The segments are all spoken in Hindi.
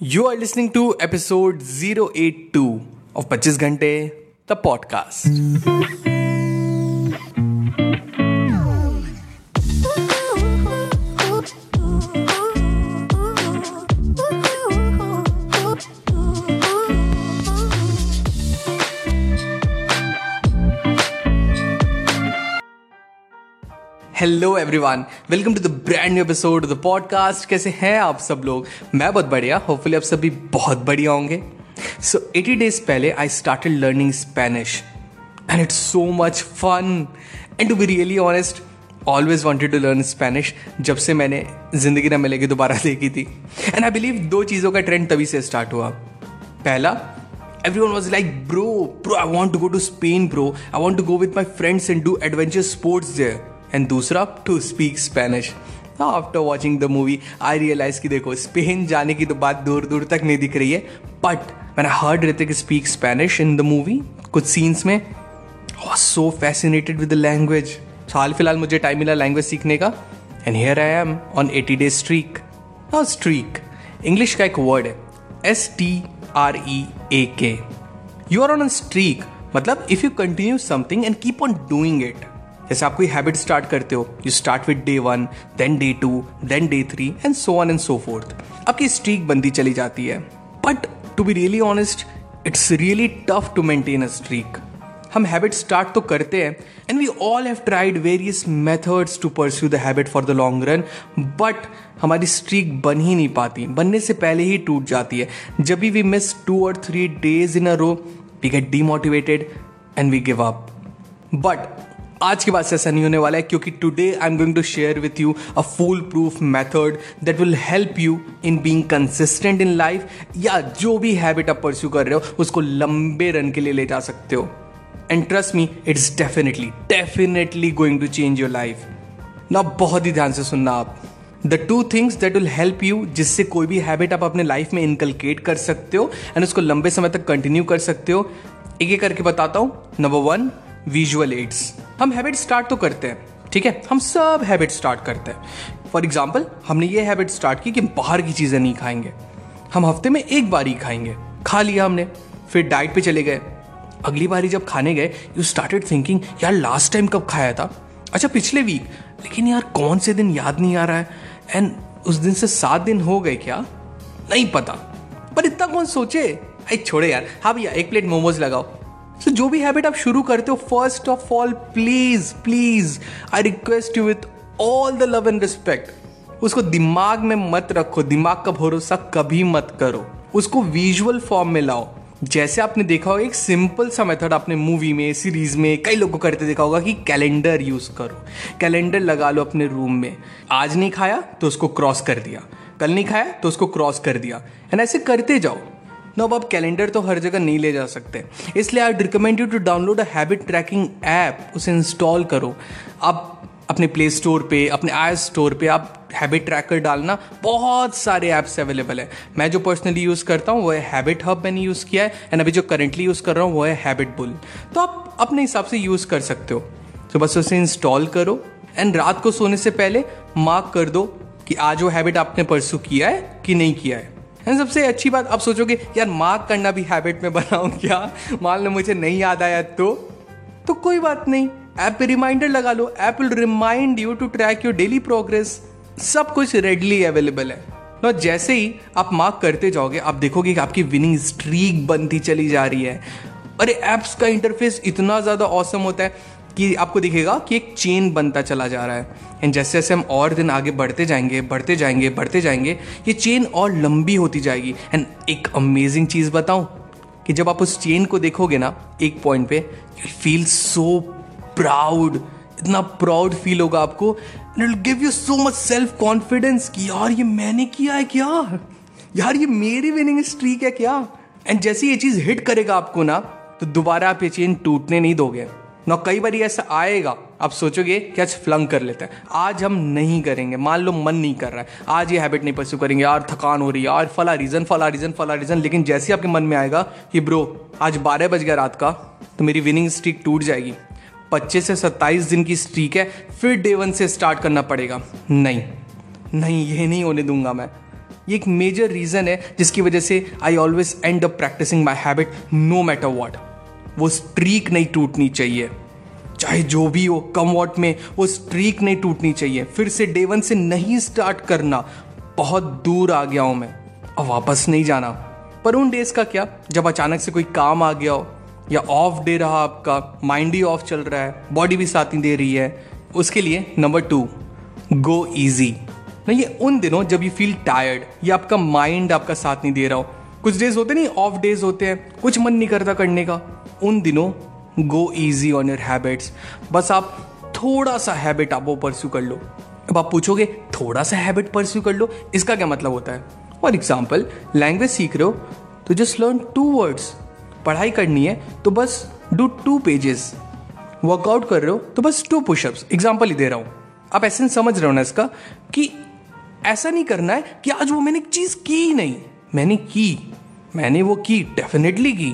You are listening to episode 082 of 25 घंटे the podcast. Hello everyone welcome to the brand new episode the podcast कैसे हैं आप सब लोग? मैं बहुत बढ़िया. होपफुली आप सभी बहुत बढ़िया होंगे. सो एटी डेज़ पहले I started learning Spanish and it's so much fun and to be really honest always wanted to learn Spanish जब से मैंने ज़िंदगी ना मिलेगी दोबारा देखी थी. एंड आई बिलीव दो चीज़ों का ट्रेंड तभी से स्टार्ट हुआ. पहला everyone was like bro bro I want to go to Spain bro. I want to go with my friends and do adventure sports there. And दूसरा to speak Spanish after watching the movie I realise कि देखो स्पेन जाने की तो बात दूर दूर तक नहीं दिख रही है बट मैंने heard Hrithik speak Spanish in the movie कुछ सीन्स में। So fascinated with the language हाल फ़िलहाल मुझे टाइम मिला लैंग्वेज सीखने का and here I am on eighty days streak streak English का एक वर्ड है S T R E A K you are on a streak मतलब if you continue something and keep on doing it जैसे आप कोई हैबिट स्टार्ट करते हो you start with day one then day two then day three and so on and so forth आपकी स्ट्रीक बनती चली जाती है. But to be really honest it's really tough to maintain a streak हम हैबिट स्टार्ट तो करते हैं and we all have tried various methods to pursue the habit for the long run but हमारी स्ट्रीक बन ही नहीं पाती. बनने से पहले ही टूट जाती है. जब भी वी मिस टू और three days in a row we get demotivated and we give up but आज के बाद से ऐसा नहीं होने वाला है, क्योंकि today I am going to share with you a foolproof method that will help you in being consistent in life या जो भी हैबिट आप परस्यू कर रहे हो, उसको लंबे रन के लिए ले जा सकते हो। And trust me it's definitely definitely going to change your life ना बहुत ही ध्यान से सुनना आप। The two things that will help you जिससे कोई भी हैबिट आप अपने लाइफ में इनकलकेट कर सकते हो एंड उसको लंबे समय तक कंटिन्यू कर सकते हो एक एक करके बताता हूँ। नंबर वन विजुअल एड्स हम हैबिट स्टार्ट तो करते हैं, ठीक है? हम सब हैबिट स्टार्ट करते हैं। फॉर एग्ज़ाम्पल हमने ये हैबिट स्टार्ट की कि बाहर की चीज़ें नहीं खाएँगे। हम हफ़्ते में एक बार ही खाएँगे। खा लिया हमने, फिर डाइट पे चले गए। अगली बारी जब खाने गए यू स्टार्टेड थिंकिंग यार लास्ट टाइम कब खाया था? अच्छा पिछले वीक लेकिन यार, कौन से दिन याद नहीं आ रहा है? एंड उस दिन से सात दिन हो गए क्या? नहीं पता। पर इतना कौन सोचे? आई छोड़े यार। हाँ भैया, एक प्लेट मोमोज लगाओ। सो so, जो भी हैबिट आप शुरू करते हो first of all please please I request you with all the love and respect उसको दिमाग में मत रखो दिमाग का भरोसा कभी मत करो। उसको विजुअल फॉर्म में लाओ। जैसे आपने देखा होगा एक सिंपल सा मेथड आपने मूवी में सीरीज़ में कई लोगों को करते देखा होगा कि कैलेंडर यूज़ करो। कैलेंडर लगा लो अपने रूम में। आज नहीं खाया तो उसको क्रॉस कर दिया। कल नहीं खाया तो उसको क्रॉस कर दिया। एंड ऐसे करते जाओ। नो अब आप कैलेंडर तो हर जगह नहीं ले जा सकते। इसलिए I recommend you to download a habit tracking app उसे इंस्टॉल करो। आप अपने प्ले स्टोर पे, अपने आई स्टोर पे आप हैबिट ट्रैकर डालना, बहुत सारे ऐप्स अवेलेबल है। मैं जो पर्सनली यूज़ करता हूँ, वो है हैबिट हब मैंने यूज़ किया है एंड अभी जो करेंटली यूज़ कर रहा हूँ, वो है हैबिट बुल तो आप अपने हिसाब से यूज़ कर सकते हो। तो बस उसे इंस्टॉल करो एंड रात को सोने से पहले मार्क कर दो कि आज वो हैबिट आपने परसू किया है कि नहीं किया है। सबसे अच्छी बात, आप सोचोगे, यार, मार्क करना भी हैबिट में बनाऊँ क्या? मान लो मुझे नहीं याद आया तो? तो कोई बात नहीं। ऐप पे रिमाइंडर लगा लो। App will remind you to track your daily progress सब कुछ रेडली अवेलेबल है। तो जैसे ही आप मार्क करते जाओगे, आप देखोगे कि आपकी विनिंग स्ट्रीक बनती चली जा रही है। अरे एप्स का इंटरफेस इतना ज़्यादा औसम होता है। कि आपको दिखेगा कि एक चेन बनता चला जा रहा है। एंड जैसे जैसे हम और दिन आगे बढ़ते जाएँगे बढ़ते जाएँगे बढ़ते जाएँगे, ये चेन और लंबी होती जाएगी। एंड एक अमेजिंग चीज़ बताऊँ कि जब आप उस चेन को देखोगे ना, एक पॉइंट पे यू फील सो प्राउड इतना प्राउड फील होगा आपको। It give you so much self confidence कि यार, ये मैंने किया है क्या? यार, ये मेरी विनिंग स्ट्रीक है क्या? एंड जैसे ये चीज़ हिट करेगा आपको ना तो दोबारा आप ये चेन टूटने नहीं दोगे। ना, कई बार ऐसा आएगा, आप सोचोगे, कि आज फ्लंग कर लेते हैं। आज हम नहीं करेंगे, मान लो मन नहीं कर रहा है। आज ये हैबिट नहीं परस्यू करेंगे, यार थकान हो रही है, यार फला रीज़न फला रीज़न फला रीज़न लेकिन जैसे आपके मन में आएगा कि, ब्रो, आज बारह बज गया रात का तो मेरी विनिंग स्ट्रीक टूट जाएगी। पच्चीस से सत्ताईस दिन की स्ट्रीक है, फिर डे वन से स्टार्ट करना पड़ेगा। नहीं। नहीं, ये नहीं होने दूँगा मैं। ये एक मेजर रीज़न है, जिसकी वजह से I always end up practising my habit no matter what वो स्ट्रीक नहीं टूटनी चाहिए। चाहे जो भी हो, कम वॉट में, वो स्ट्रीक नहीं टूटनी चाहिए। फिर से डे वन से नहीं स्टार्ट करना। बहुत दूर आ गया हूँ मैं। और वापस नहीं जाना। पर उन डेज़ का क्या? जब अचानक से कोई काम आ गया हो, या ऑफ़ डे रहा आपका माइंड ही ऑफ़ चल रहा है बॉडी भी साथ नहीं दे रही है, उसके लिए नंबर टू गो ईजी नहीं, ये उन दिनों जब यू फील टायर्ड या आपका माइंड आपका साथ नहीं दे रहा हो कुछ डेज़ होते नहीं ऑफ़ डेज़ होते हैं। कुछ मन नहीं करता करने का। उन दिनों go easy on your habits बस आप थोड़ा सा हैबिट आप वो परस्यू कर लो। अब आप पूछोगे थोड़ा सा हैबिट परस्यू कर लो? इसका क्या मतलब होता है? फॉर एग्ज़ाम्पल लैंग्वेज सीख रहे हो तो जस्ट लर्न टू वर्ड्स पढ़ाई करनी है तो बस डू टू पेजेस वर्कआउट कर रहे हो तो बस टू पुशअप्स एग्ज़ाम्पल ही दे रहा हूँ। आप ऐसे समझ रहे हो ना इसका? कि ऐसा नहीं करना है कि आज वो मैंने एक चीज़ की ही नहीं। मैंने की। मैंने वो की डेफिनेटली की,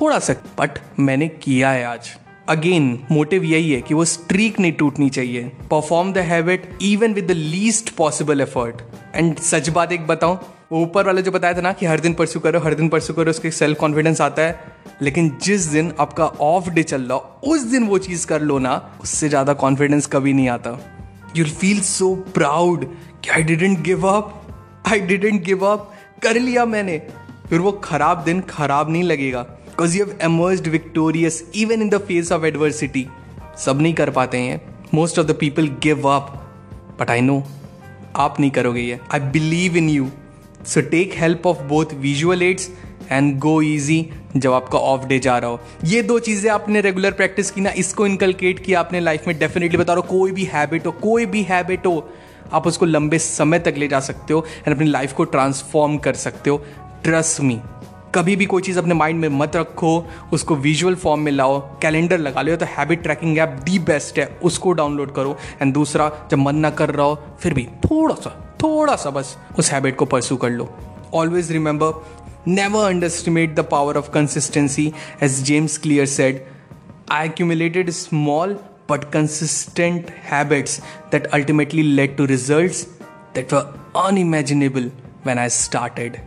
थोड़ा सा बट मैंने किया है आज। अगेन मोटिव यही है कि वो स्ट्रीक नहीं टूटनी चाहिए। Perform the habit even with the least possible effort and सच बात एक बताऊँ, ऊपर वाला जो बताया था ना कि हर दिन परस्यू करो, हर दिन परस्यू करो, उसके सेल्फ कॉन्फिडेंस आता है। लेकिन जिस दिन आपका ऑफ़ डे चल रहा, उस दिन वो चीज़ कर लो ना, उससे ज़्यादा कॉन्फिडेंस कभी नहीं आता। यू फील सो प्राउड कि I didn't give up I didn't give up कर लिया मैंने। फिर वो खराब दिन खराब नहीं लगेगा because you have emerged victorious even in the face of adversity सब नहीं कर पाते हैं। Most of the people give up but I know आप नहीं करोगे ये। I believe in you so take help of both visual aids and go easy जब आपका ऑफ़ डे जा रहा हो। ये दो चीज़ें आपने रेगुलर प्रैक्टिस की ना, इसको इनकलकेट किया आपने लाइफ में। डेफिनेटली बता रहा हो, कोई भी हैबिट हो, कोई भी हैबिट हो, आप उसको लंबे समय तक ले जा सकते हो एंड अपनी लाइफ को ट्रांसफॉर्म कर सकते हो। ट्रस्ट मी कभी भी कोई चीज़ अपने माइंड में मत रखो, उसको विजुअल फॉर्म में लाओ कैलेंडर लगा लो तो habit tracking app the best है, उसको डाउनलोड करो। एंड दूसरा, जब मन ना कर रहा हो, फिर भी थोड़ा सा थोड़ा सा बस उस हैबिट को परसू कर लो। Always remember never underestimate the power of consistency as James Clear said I accumulated small but consistent habits that ultimately led to result that were unimaginable when I started.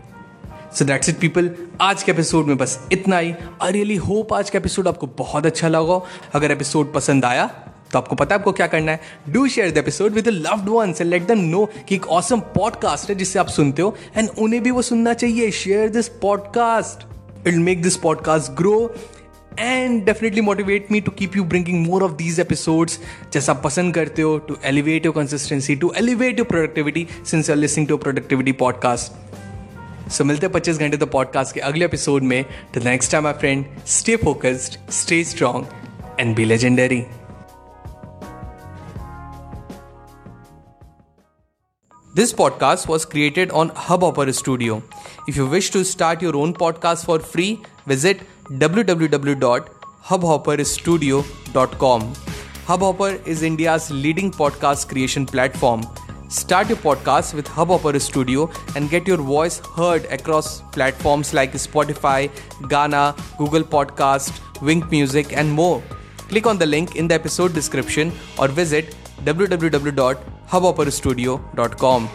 So that's it people आज के एपिसोड में बस इतना ही। आई रियली होप आज का एपिसोड आपको बहुत अच्छा लगा। अगर एपिसोड पसंद आया तो आपको पता है आपको क्या करना है? Do share the episode with loved ones and let them know कि एक ऑसम पॉडकास्ट है जिससे आप सुनते हो एंड उन्हें भी वो सुनना चाहिए। Share this podcast it make this podcast grow and definitely motivate me to keep you bringing more of these episodes जैसा आप पसंद करते हो to elevate your consistency to elevate your productivity since you're listening to productivity podcast so मिलते हैं पच्चीस घंटे तो पॉडकास्ट के अगले एपिसोड में to next time my friend stay focused stay strong and be legendary This podcast was created on Hubhopper Studio. If you wish to start your own podcast for free, visit www.hubhopperstudio.com. Hubhopper is India's leading podcast creation platform. Start your podcast with Hubhopper Studio and get your voice heard across platforms like Spotify, Ghana, Google Podcast, Wink Music, and more. Click on the link in the episode description or visit www.hubhopperstudio.com.